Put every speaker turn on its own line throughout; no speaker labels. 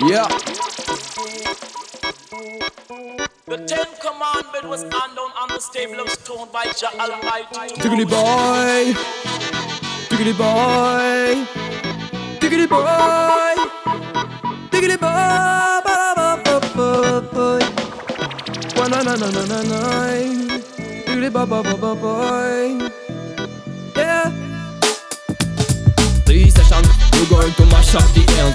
Yeah.
The Ten Commandment was undone on the stable of stone by Jah Almighty.
Diggity boy. Diggity boy. Diggity boy. Diggity boy. Ba-da-ba-ba-ba-boy. Wa-na-na-na-na-na-na. Diggity boy. Yeah. This session, we're going to mash up the air.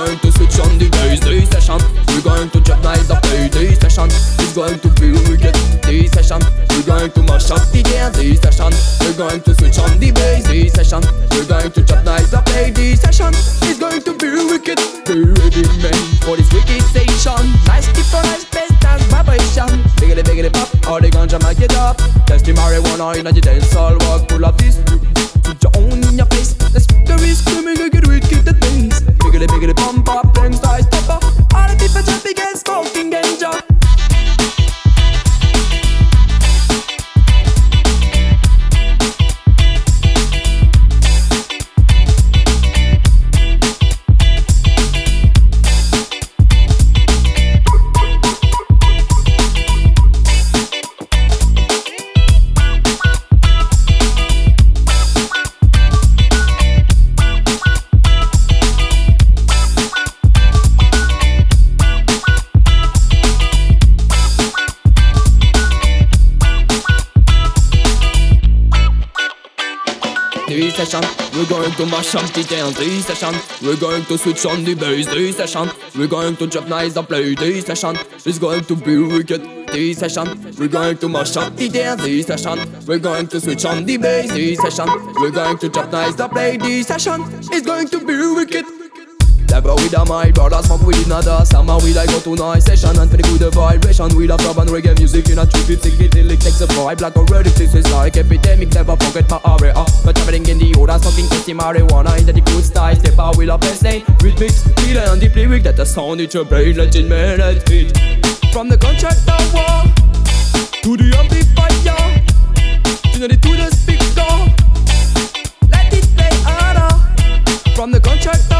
Going to switch on the bass. This session, we're going to drop nice the play. This session is going to be wicked. This session, we're going to mash up the air. This session, we're going to switch on the bass. This session, we're going to drop nice the play. This session is going to be wicked. Be ready, man, for this wicked station. Nice tip for nice best and vibration. Biggity biggity pop, all the ganja make it up. Test the marijuana in the dance hall, walk pull up this. This session, we're going to mash up dance. This session, we're going to switch on the bass. This session, we're going to drop nice the play. This session is going to be wicked. This session, we're going to mash up dance. This session, we're going to switch on the bass. This session, we're going to drop nice the play. This session is going to be wicked. Never with a my brother smoke with another Summer we like go to nice session and the good vibration We love dub and reggae music in a trip it takes a vibe Like already this is like epidemic never forget my smoking marijuana in the good style Step out with a best name Rhythmics, feel and deeply weak That the sound in your brain let it From the contract To the amplifier to the speaker. Let it play harder. From the contract